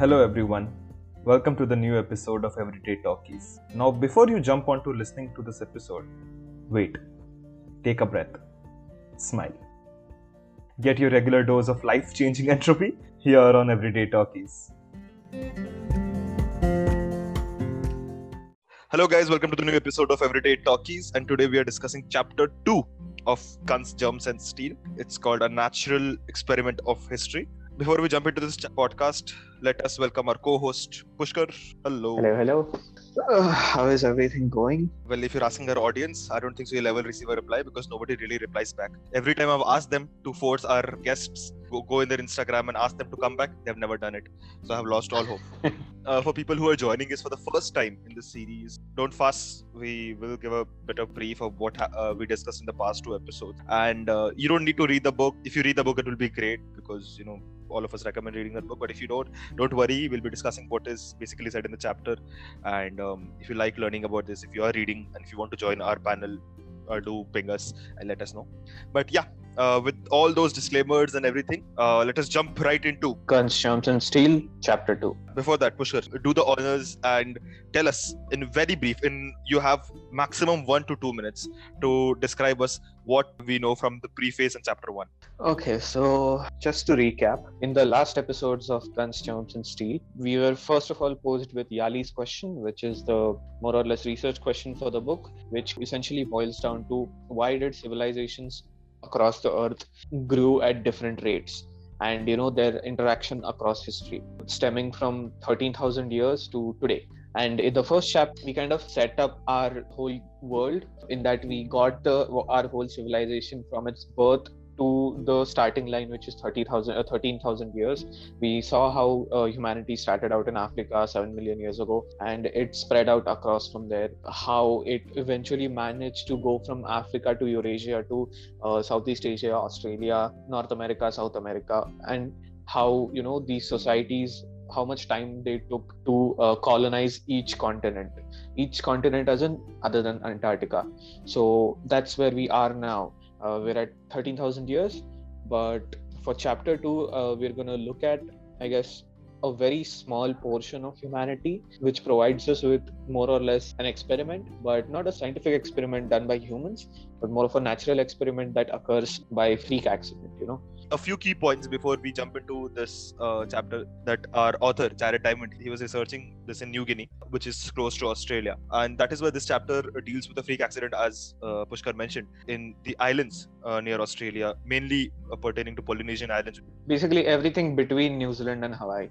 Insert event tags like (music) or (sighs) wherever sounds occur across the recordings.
Hello, everyone. Welcome to the new episode of Everyday Talkies. Now, before you jump onto listening to this episode, wait, take a breath, smile. Get your regular dose of life changing (laughs) entropy here on Everyday Talkies. Hello, guys. Welcome to the new episode of Everyday Talkies. And today we are discussing chapter 2 of Guns, Germs, and Steel. It's called A Natural Experiment of History. Before we jump into this podcast, let us welcome our co host, Pushkar. Hello. Hello, hello. Uh, how is everything going? Well, if you're asking our audience, I don't think so you'll ever receive a reply because nobody really replies back. Every time I've asked them to force our guests go, go in their Instagram and ask them to come back, they've never done it. So I've lost all hope. (laughs) uh, for people who are joining us for the first time in this series, don't fuss. We will give a bit of brief of what ha- uh, we discussed in the past two episodes. And uh, you don't need to read the book. If you read the book, it will be great because, you know, all of us recommend reading that book. But if you don't, don't worry. We'll be discussing what is basically said in the chapter. And um, if you like learning about this, if you are reading and if you want to join our panel, uh, do ping us and let us know. But yeah, uh, with all those disclaimers and everything, uh, let us jump right into. Guns, and Steel, Chapter 2. Before that, Pushkar, do the honors and tell us in very brief. In you have maximum one to two minutes to describe us what we know from the preface and chapter one. Okay, so just to recap, in the last episodes of Guns, Germs, and Steel, we were first of all posed with Yali's question, which is the more or less research question for the book, which essentially boils down to why did civilizations across the earth grew at different rates? and you know their interaction across history stemming from 13000 years to today and in the first chapter we kind of set up our whole world in that we got the our whole civilization from its birth to the starting line which is 30000 uh, 13000 years. We saw how uh, humanity started out in africa 7 million years ago and it spread out across from there. How it eventually managed to go from africa to eurasia to uh, southeast asia australia north america south america and how you know these societies how much time they took to uh, colonize each continent. Each continent as in other than antarctica. So that's where we are now we're at 13000 years but for chapter 2 uh, we're going to look at i guess a very small portion of humanity which provides us with more or less an experiment but not a scientific experiment done by humans but more of a natural experiment that occurs by freak accident you know a few key points before we jump into this uh, chapter that our author Jared Diamond he was researching this in New Guinea, which is close to Australia, and that is where this chapter deals with a freak accident, as uh, Pushkar mentioned, in the islands uh, near Australia, mainly uh, pertaining to Polynesian islands. Basically, everything between New Zealand and Hawaii.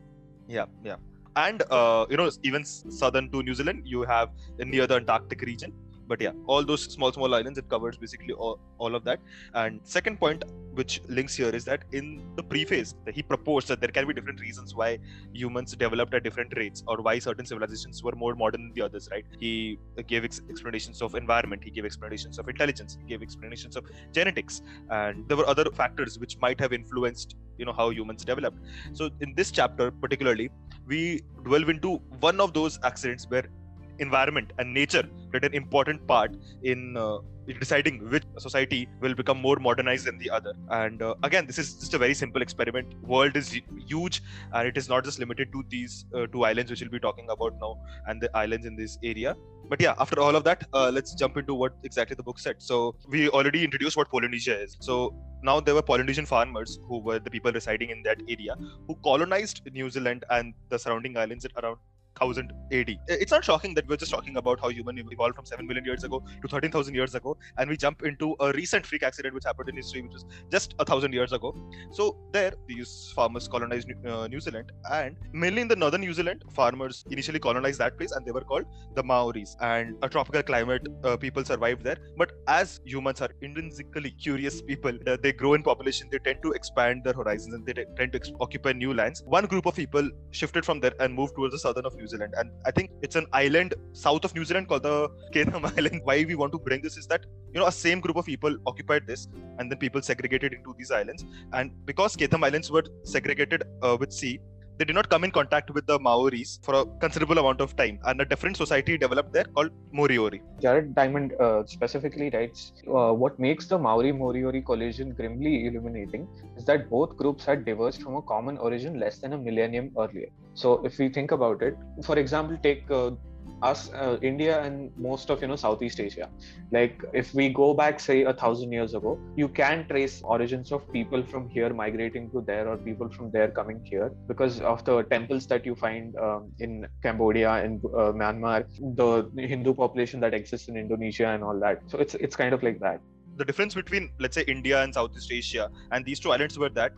Yeah, yeah, and uh, you know even southern to New Zealand, you have near the Antarctic region but yeah all those small small islands it covers basically all, all of that. And second point which links here is that in the preface he proposed that there can be different reasons why humans developed at different rates or why certain civilizations were more modern than the others right? He gave ex- explanations of environment he gave explanations of intelligence he gave explanations of genetics. And there were other factors which might have influenced you know how humans developed. So in this chapter particularly we delve into one of those accidents where environment and nature played an important part in uh, deciding which society will become more modernized than the other. And uh, again this is just a very simple experiment. World is huge and it is not just limited to these uh, two islands which we'll be talking about now and the islands in this area. But yeah after all of that uh, let's jump into what exactly the book said. So we already introduced what polynesia is. So now there were polynesian farmers who were the people residing in that area who colonized new zealand and the surrounding islands around 1000 AD. It's not shocking that we're just talking about how human evolved from 7 million years ago to 13,000 years ago, and we jump into a recent freak accident which happened in history, which was just a thousand years ago. So there, these farmers colonized New, uh, New Zealand, and mainly in the northern New Zealand, farmers initially colonized that place, and they were called the Maoris. And a tropical climate, uh, people survived there. But as humans are intrinsically curious people, uh, they grow in population, they tend to expand their horizons, and they tend to ex- occupy new lands. One group of people shifted from there and moved towards the southern of New Zealand. And I think it's an island south of New Zealand called the Chatham (laughs) Island. Why we want to bring this is that, you know, a same group of people occupied this and then people segregated into these islands. And because Chatham Islands were segregated uh, with sea, they did not come in contact with the Maoris for a considerable amount of time, and a different society developed there called Moriori. Jared Diamond uh, specifically writes uh, what makes the Maori Moriori collision grimly illuminating is that both groups had diverged from a common origin less than a millennium earlier. So, if we think about it, for example, take uh, us uh, india and most of you know southeast asia. Like if we go back say a thousand years ago you can trace origins of people from here migrating to there or people from there coming here because of the temples that you find um, in cambodia and uh, myanmar the hindu population that exists in indonesia and all that. So it's it's kind of like that. The difference between let's say india and southeast asia and these two islands were that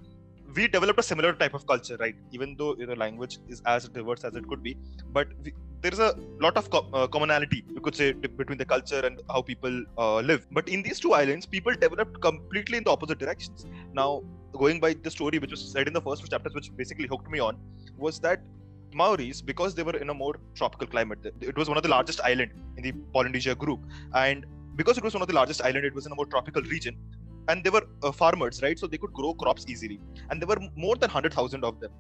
we developed a similar type of culture right? Even though you know language is as diverse as it could be but we, there's a lot of co- uh, commonality you could say between the culture and how people uh, live. But in these two islands people developed completely in the opposite directions. Now going by the story which was said in the first two chapters which basically hooked me on was that Maoris, because they were in a more tropical climate, it was one of the largest island in the Polynesia group, and because it was one of the largest island, it was in a more tropical region, and they were uh, farmers, right? So they could grow crops easily, and there were more than hundred thousand of them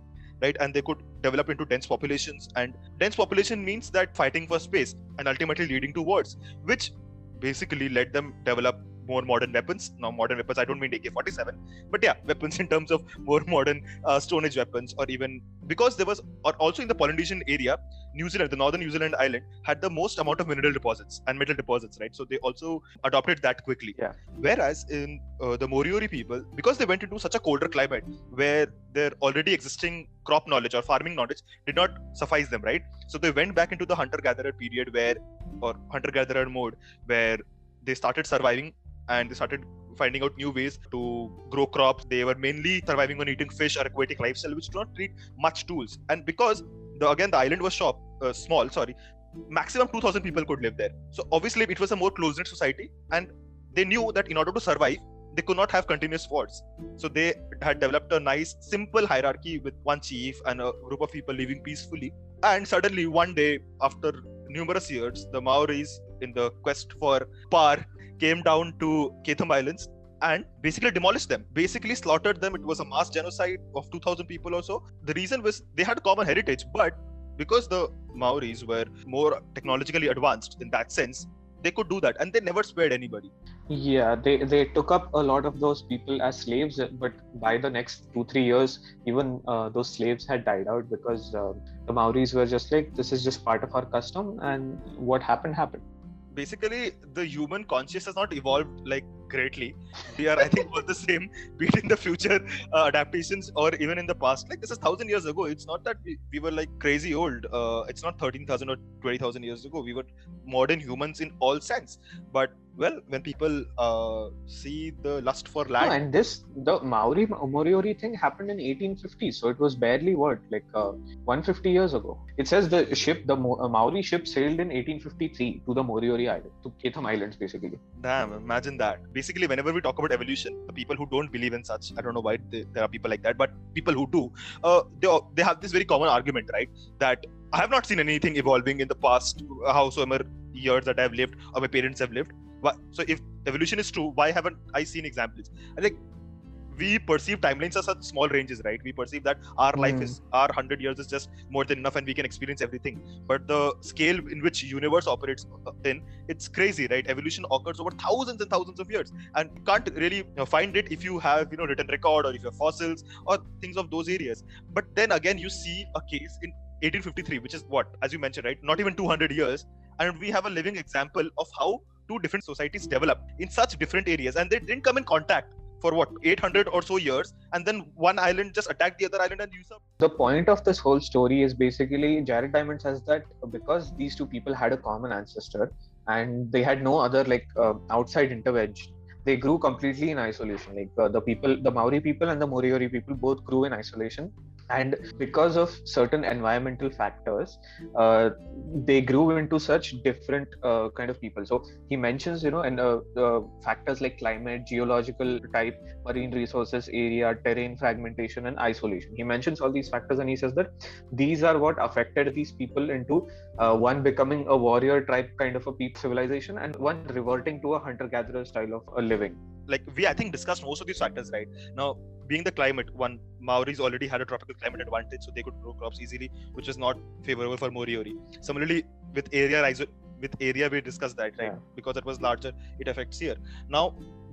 right? And they could develop into dense populations. And dense population means that fighting for space and ultimately leading to wars which basically let them develop more modern weapons. Now, modern weapons, I don't mean AK-47, but yeah, weapons in terms of more modern uh, Stone Age weapons, or even because there was, or also in the Polynesian area, New Zealand, the northern New Zealand island, had the most amount of mineral deposits and metal deposits, right? So they also adopted that quickly. Yeah. Whereas in uh, the Moriori people, because they went into such a colder climate where their already existing crop knowledge or farming knowledge did not suffice them, right? So they went back into the hunter-gatherer period where, or hunter-gatherer mode, where they started surviving and they started finding out new ways to grow crops. They were mainly surviving on eating fish or aquatic lifestyle, which do not need much tools. And because the again the island was shop uh, small, sorry, maximum 2,000 people could live there. So obviously it was a more close-knit society, and they knew that in order to survive, they could not have continuous wars. So they had developed a nice, simple hierarchy with one chief and a group of people living peacefully. And suddenly, one day, after numerous years, the Maoris, in the quest for power, came down to Chatham Islands and basically demolished them, basically slaughtered them. It was a mass genocide of 2,000 people or so. The reason was they had common heritage, but because the Maoris were more technologically advanced in that sense, they could do that and they never spared anybody. Yeah, they, they took up a lot of those people as slaves, but by the next two, three years, even uh, those slaves had died out because uh, the Maoris were just like, this is just part of our custom, and what happened, happened basically the human conscious has not evolved like greatly. We are i think all the same. (laughs) Be it in the future uh, adaptations or even in the past. Like this is 1000 years ago. It's not that we, we were like crazy old. Uh, it's not 13000 or 20000 years ago. We were modern humans in all sense. But well when people uh, see the lust for land. No, and this the maori moriori thing happened in 1850 so it was barely what like uh, 150 years ago. It says the ship the Mo- uh, maori ship sailed in 1853 to the moriori island to Chatham islands basically. Damn imagine that basically whenever we talk about evolution people who don't believe in such i don't know why they, there are people like that but people who do uh, they, they have this very common argument right? That i have not seen anything evolving in the past uh, howsoever years that i've lived or my parents have lived. So if evolution is true why haven't i seen examples? I think we perceive timelines as such small ranges right? We perceive that our life hmm. is our 100 years is just more than enough and we can experience everything. But the scale in which universe operates uh, in it's crazy right? Evolution occurs over thousands and thousands of years. And you can't really you know, find it if you have you know written record or if you have fossils or things of those areas. But then again you see a case in 1853 which is what as you mentioned right? Not even 200 years. And we have a living example of how two different societies developed in such different areas. And they didn't come in contact for what 800 or so years and then one island just attacked the other island and usurped the point of this whole story is basically jared diamond says that because these two people had a common ancestor and they had no other like uh, outside intervention they grew completely in isolation. Like uh, the people the maori people and the moriori people both grew in isolation and because of certain environmental factors uh, they grew into such different uh, kind of people. So he mentions you know and uh, factors like climate geological type marine resources area terrain fragmentation and isolation. He mentions all these factors and he says that these are what affected these people into uh, one becoming a warrior tribe kind of a people civilization and one reverting to a hunter gatherer style of living. Like we i think discussed most of these factors right? Now being the climate, one Maoris already had a tropical climate advantage, so they could grow crops easily, which is not favorable for Moriori. Similarly, with area with area we discussed that right Yeah. because it was larger, it affects here. Now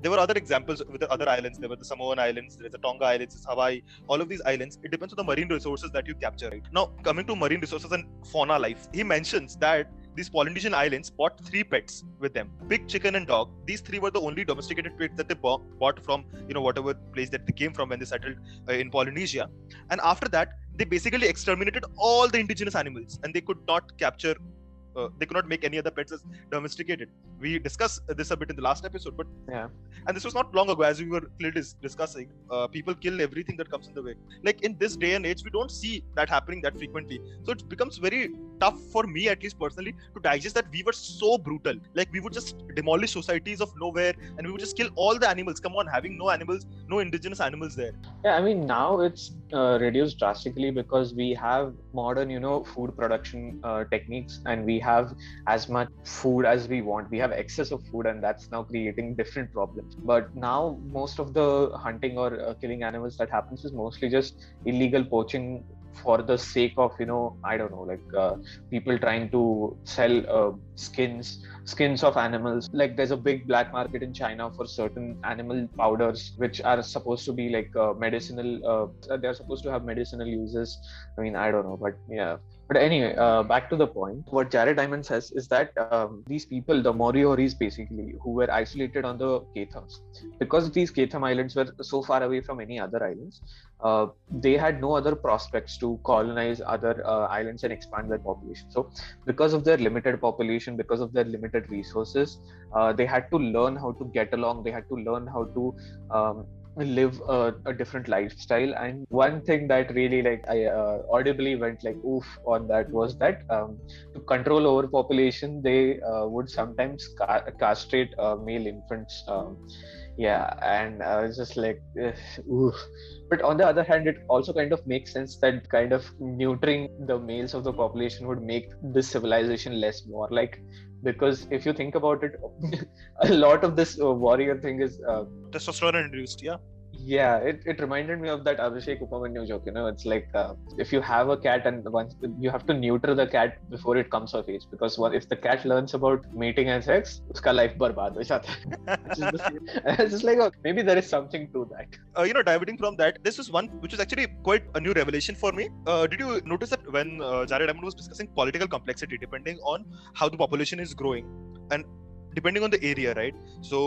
there were other examples with the other islands. There were the Samoan Islands, there's the Tonga Islands, there's Hawaii. All of these islands, it depends on the marine resources that you capture. Right now, coming to marine resources and fauna life, he mentions that these Polynesian islands bought three pets with them: pig, chicken, and dog. These three were the only domesticated pets that they bought, from you know whatever place that they came from when they settled uh, in Polynesia. And after that, they basically exterminated all the indigenous animals, and they could not capture. Uh, they could not make any other pets as domesticated. We discussed this a bit in the last episode, but Yeah. and this was not long ago, as we were clearly discussing. Uh, people kill everything that comes in the way. Like in this day and age, we don't see that happening that frequently. So it becomes very tough for me, at least personally, to digest that we were so brutal. Like we would just demolish societies of nowhere, and we would just kill all the animals. Come on, having no animals, no indigenous animals there. Yeah, I mean now it's uh, reduced drastically because we have modern, you know, food production uh, techniques, and we have as much food as we want. We have excess of food, and that's now creating different problems. But now most of the hunting or uh, killing animals that happens is mostly just illegal poaching for the sake of you know i don't know like uh, people trying to sell uh, skins skins of animals like there's a big black market in china for certain animal powders which are supposed to be like uh, medicinal uh, they're supposed to have medicinal uses i mean i don't know but yeah but anyway, uh, back to the point. What Jared Diamond says is that um, these people, the Morioris basically, who were isolated on the Cathams, because these Catham Islands were so far away from any other islands, uh, they had no other prospects to colonize other uh, islands and expand their population. So, because of their limited population, because of their limited resources, uh, they had to learn how to get along. They had to learn how to um, live a, a, different lifestyle and one thing that really like i uh, audibly went like oof on that was that um, to control overpopulation they uh, would sometimes ca- castrate uh, male infants um, yeah and i was just like (sighs) oof. but on the other hand it also kind of makes sense that kind of neutering the males of the population would make this civilization less war like because if you think about it (laughs) a lot of this uh, warrior thing is uh, testosterone induced yeah yeah it, it reminded me of that abhishek upamanyu joke you know? It's like uh, if you have a cat and once you have to neuter the cat before it comes of age because what if the cat learns about mating and sex uska life barbaad ho jata (laughs) (laughs) it's just like oh, maybe there is something to that. Uh, you know diverting from that this is one which is actually quite a new revelation for me. Uh, did you notice that when uh, jared diamond was discussing political complexity depending on how the population is growing and depending on the area right? So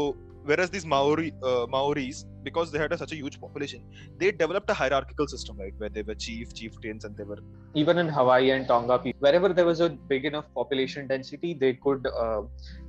whereas these Maori uh, Maoris, because they had a, such a huge population, they developed a hierarchical system, right, where they were chief, chieftains, and they were even in Hawaii and Tonga, wherever there was a big enough population density, they could uh,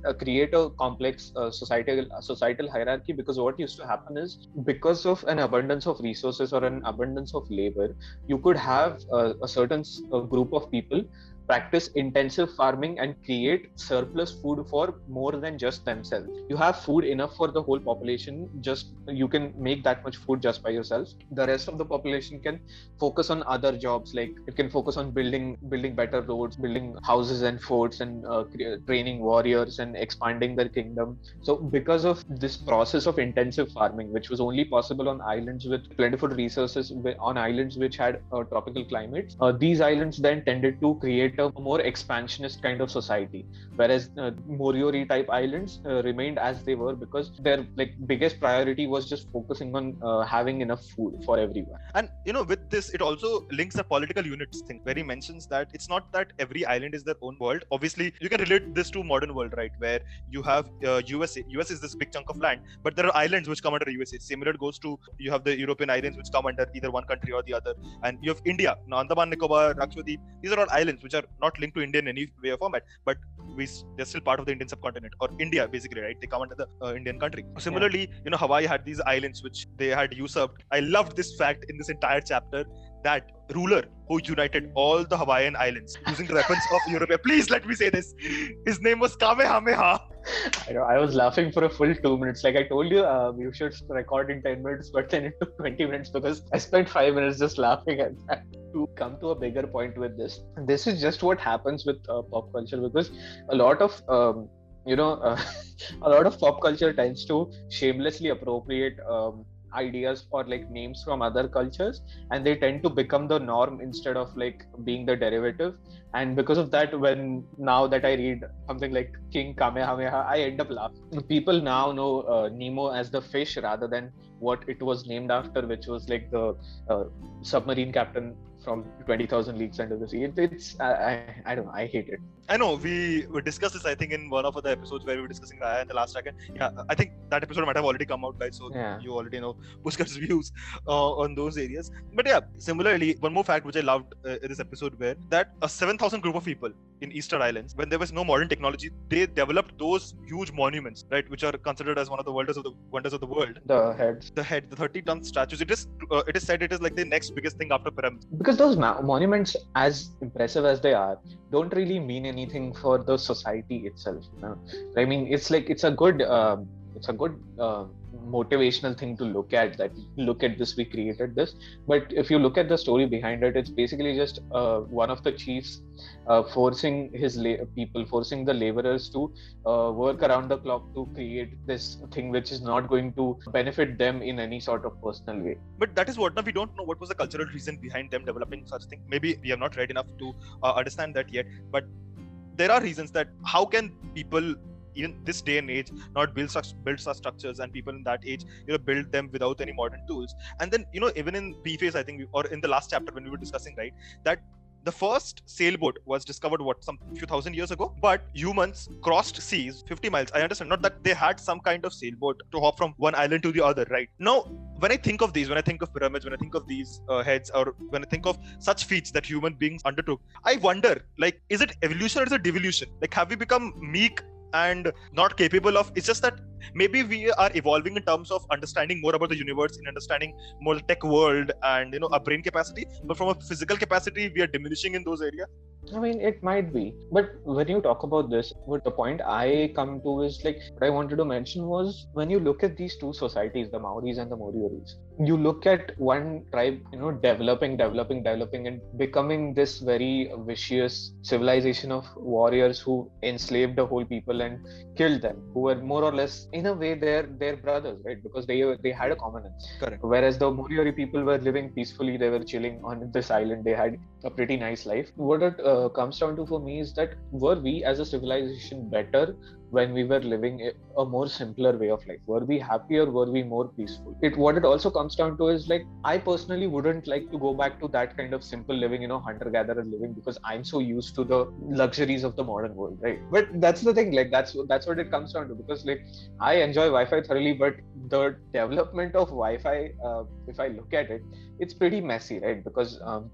uh, create a complex uh, societal societal hierarchy. Because what used to happen is, because of an abundance of resources or an abundance of labor, you could have a certain group of people practice intensive farming and create surplus food for more than just themselves. You have food enough for the whole population just you can make that much food just by yourself. The rest of the population can focus on other jobs like it can focus on building building better roads building houses and forts and uh, training warriors and expanding their kingdom. So because of this process of intensive farming which was only possible on islands with plentiful resources on islands which had uh, tropical climates uh, these islands then tended to create a more expansionist kind of society. Whereas uh, moriori type islands uh, remained as they were because their like biggest priority was just focusing on uh, having enough food for everyone. And you know with this it also links the political units thing where he mentions that it's not that every island is their own world. Obviously you can relate this to modern world right? Where you have usa us is this big chunk of land but there are islands which come under usa similar goes to you have the european islands which come under either one country or the other. And you have india andaman nicobar lakshadweep these are all islands which are not linked to India in any way or format, but we they're still part of the Indian subcontinent or India basically, right? They come under the uh, Indian country. Similarly, yeah. you know, Hawaii had these islands which they had usurped. I loved this fact in this entire chapter that ruler who united all the Hawaiian islands using the weapons of Europe. Please let me say this. His name was Kamehameha. I, know, I was laughing for a full two minutes. Like I told you, uh, you should record in 10 minutes, but then it took 20 minutes because I spent five minutes just laughing at that. To come to a bigger point with this, this is just what happens with uh, pop culture because a lot of um, you know uh, (laughs) a lot of pop culture tends to shamelessly appropriate um, ideas or like names from other cultures and they tend to become the norm instead of like being the derivative. And because of that when now that i read something like king kamehameha i end up laughing. People now know uh, nemo as the fish rather than what it was named after which was like the uh, submarine captain from 20,000 Leagues Under the Sea. It, it's I, I, I don't know. I hate it. I know we, we discussed this. I think in one of the episodes where we were discussing Raya and the Last Dragon. Yeah, I think that episode might have already come out, guys. So Yeah. you already know Pushkar's (laughs) views uh, on those areas. But yeah, similarly, one more fact which I loved uh, in this episode where that a 7,000 group of people in Easter Islands, when there was no modern technology, they developed those huge monuments, right, which are considered as one of the wonders of the wonders of the world. The heads. The head, the 30 ton statues. It is uh, it is said it is like the next biggest thing after pyramids. Because those ma- monuments, as impressive as they are, don't really mean anything for the society itself. you know. I mean, it's like it's a good, um, it's a good uh, motivational thing to look at. That look at this, we created this. But if you look at the story behind it, it's basically just uh, one of the chiefs uh, forcing his la- people, forcing the laborers to uh, work around the clock to create this thing which is not going to benefit them in any sort of personal way. but that is what now we don't know what was the cultural reason behind them developing such thing maybe we have not read enough to uh, understand that yet but there are reasons that how can people even this day and age not build such build such structures and people in that age you know build them without any modern tools. And then you know even in preface i think we, or in the last chapter when we were discussing right that the first sailboat was discovered what some few thousand years ago? But humans crossed seas 50 miles. I understand not that they had some kind of sailboat to hop from one island to the other right? Now when i think of these when i think of pyramids when i think of these uh, heads or when i think of such feats that human beings undertook i wonder like is it evolution or is it devolution? Like have we become meek and not capable of it's just that maybe we are evolving in terms of understanding more about the universe in understanding more tech world and you know our brain capacity but from a physical capacity we are diminishing in those areas I mean, it might be. But when you talk about this, what the point I come to is like what I wanted to mention was when you look at these two societies, the Maoris and the Morioris, you look at one tribe, you know, developing, developing, developing, and becoming this very vicious civilization of warriors who enslaved the whole people and killed them, who were more or less, in a way, they're they're brothers, right? Because they they had a commonance. Correct. Whereas the Moriori people were living peacefully, they were chilling on this island, they had a pretty nice life. What it uh, comes down to for me is that were we as a civilization better when we were living a, more simpler way of life? Were we happier? Were we more peaceful? It what it also comes down to is like I personally wouldn't like to go back to that kind of simple living, you know, hunter-gatherer living because I'm so used to the luxuries of the modern world, right? But that's the thing, like that's that's what it comes down to because like I enjoy Wi-Fi thoroughly, but the development of Wi-Fi, uh, if I look at it, it's pretty messy, right? Because um,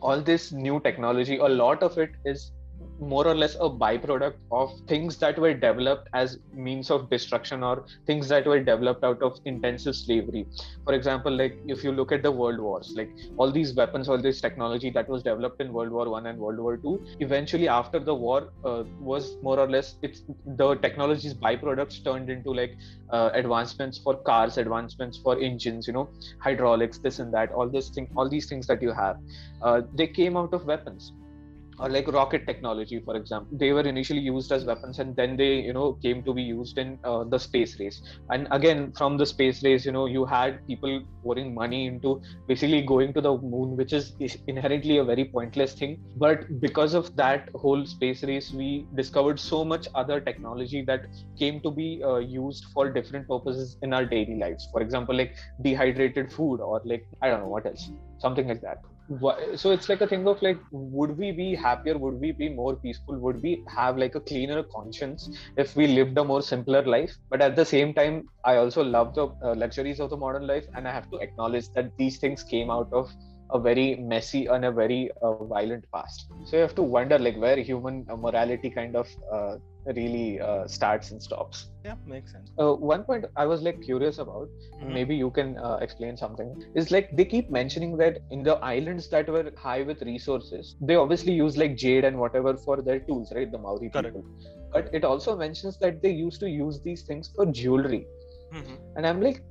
all this new technology, a lot of it is more or less a byproduct of things that were developed as means of destruction or things that were developed out of intensive slavery. For example like if you look at the world wars like all these weapons all this technology that was developed in world war one and world war two eventually after the war uh, was more or less it's the technology's byproducts turned into like uh, advancements for cars advancements for engines you know hydraulics this and that all this thing all these things that you have. Uh, they came out of weapons or like rocket technology for example. They were initially used as weapons and then they you know came to be used in uh, the space race. And again from the space race you know you had people pouring money into basically going to the moon which is inherently a very pointless thing. But because of that whole space race we discovered so much other technology that came to be uh, used for different purposes in our daily lives. For example like dehydrated food or like i don't know what else. Something like that so it's like a thing of like would we be happier would we be more peaceful would we have like a cleaner conscience if we lived a more simpler life? But at the same time i also love the uh, luxuries of the modern life and i have to acknowledge that these things came out of a very messy and a very uh, violent past. So you have to wonder like where human morality kind of uh, really uh, starts and stops yeah makes sense uh, one point i was like curious about Mhm. maybe you can uh, explain something is like they keep mentioning that in the islands that were high with resources they obviously use like jade and whatever for their tools right the maori Correct. people but it also mentions that they used to use these things for jewelry Mhm. and i'm like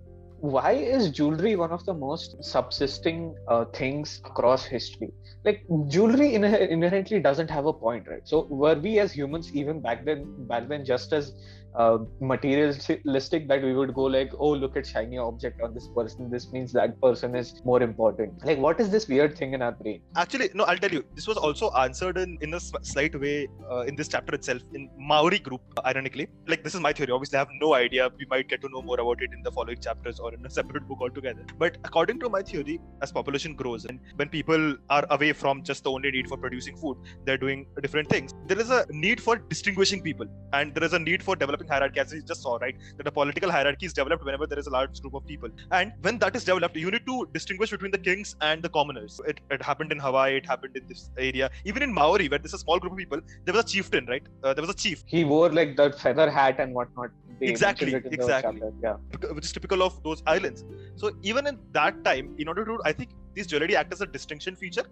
why is jewelry one of the most subsisting uh, things across history? Like jewelry inher- inherently doesn't have a point right? So were we as humans even back then back then just as uh, materialistic that we would go like oh look at shiny object on this person this means that person is more important like what is this weird thing in our brain Actually, no, I'll tell you. This was also answered in, in a slight way uh, in this chapter itself, in Maori group, ironically. Like, this is my theory. Obviously, I have no idea. We might get to know more about it in the following chapters or in a (laughs) separate book altogether. But according to my theory, as population grows and when people are away from just the only need for producing food, they're doing different things. There is a need for distinguishing people and there is a need for developing hierarchy, as we just saw, right? That a political hierarchy is developed whenever there is a large group of people. And when that is developed, you need to distinguish between the kings and the commoners. It, it happened in Hawaii, it happened in this area. Even in Maori, where there's a small group of people, there was a chieftain, right? Uh, there was a chief, he wore like that feather hat and whatnot They Exactly, mentioned it in the exactly. chapter, yeah which is typical of those islands. So even in that time, in order to, I think these jewelry act as a distinction feature,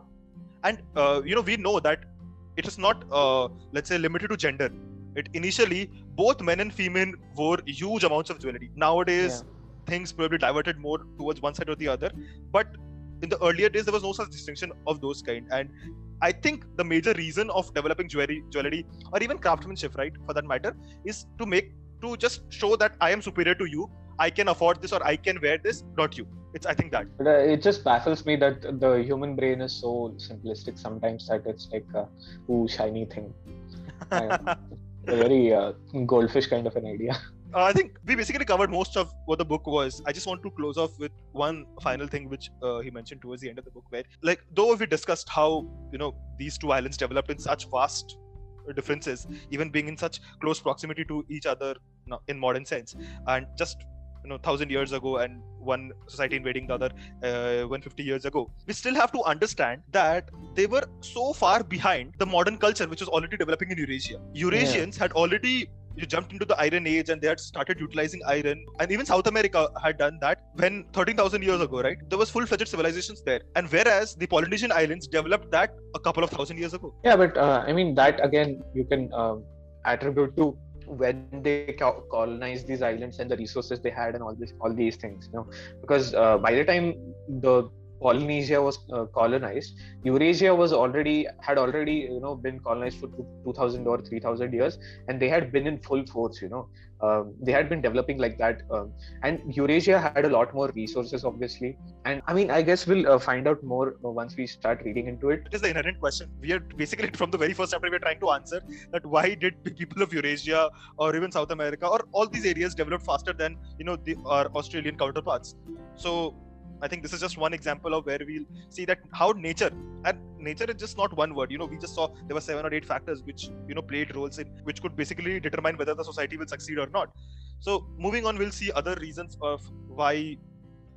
and uh, you know we know that it is not, uh, let's say, limited to gender. It initially both men and female wore huge amounts of jewelry. Nowadays, things probably diverted more towards one side or the other, but in the earlier days there was no such distinction of those kind. And i think the major reason of developing jewelry jewelry or even craftsmanship right for that matter is to make to just show that i am superior to you. I can afford this or i can wear this not you. It's i think that. Uh, it just baffles me that the human brain is so simplistic sometimes that it's like a ooh shiny thing. (laughs) a very uh, goldfish kind of an idea. Uh, I think we basically covered most of what the book was. I just want to close off with one final thing, which uh, he mentioned towards the end of the book, where, like, though we discussed how you know these two islands developed in such vast differences, even being in such close proximity to each other in modern sense, and just you know thousand years ago and one society invading the other uh, 150 years ago we still have to understand that they were so far behind the modern culture which was already developing in eurasia. Eurasians had already you jumped into the iron age and they had started utilizing iron. And even south america had done that when 13000 years ago right? There was full-fledged civilizations there. And whereas the polynesian islands developed that a couple of thousand years ago. Yeah, but uh, I mean that again you can um, attribute to when they co- colonized these islands and the resources they had and all this all these things you know. Because uh, by the time the Polynesia was uh, colonized. Eurasia was already had already you know been colonized for two- 2000 or 3000 years and they had been in full force you know. Um, they had been developing like that um, and Eurasia had a lot more resources obviously. And I mean I guess we'll uh, find out more uh, once we start reading into it. It is the inherent question. We are basically (laughs) from the very first chapter we are trying to answer that why did people of eurasia or even south america or all these areas develop faster than you know the, our australian counterparts? So i think this is just one example of where we'll see that how nature and nature is just not one word. You know we just saw there were seven or eight factors which you know played roles in which could basically determine whether the society will succeed or not. So moving on we'll see other reasons of why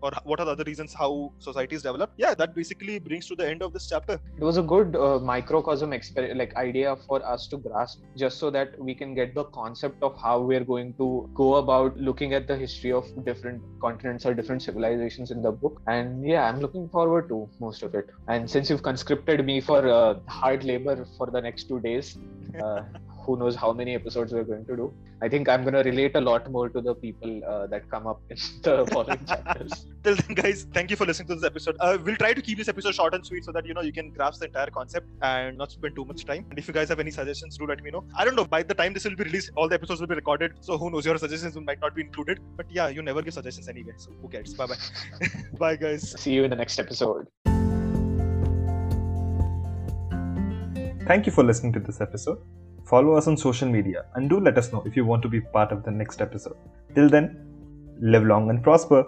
or what are the other reasons how societies develop? Yeah that basically brings to the end of this chapter. It was a good uh, microcosm exper- like idea for us to grasp just so that we can get the concept of how we're going to go about looking at the history of different continents or different civilizations in the book. And yeah i'm looking forward to most of it. And since you've conscripted me for uh, hard labor for the next two days uh, who knows how many episodes we're going to do. I think i'm going to relate a lot more to the people uh, that come up in (laughs) the following (laughs) chapters. Till then guys thank you for listening to this episode. Uh, we'll try to keep this episode short and sweet so that you know you can grasp the entire concept and not spend too much time. And if you guys have any suggestions do let me know. I don't know by the time this will be released all the episodes will be recorded. So who knows your suggestions might not be included. But yeah you never give suggestions anyway so who cares? Bye bye (laughs) bye guys. See you in the next episode. Thank you for listening to this episode. Follow us on social media and do let us know if you want to be part of the next episode. Till then, live long and prosper.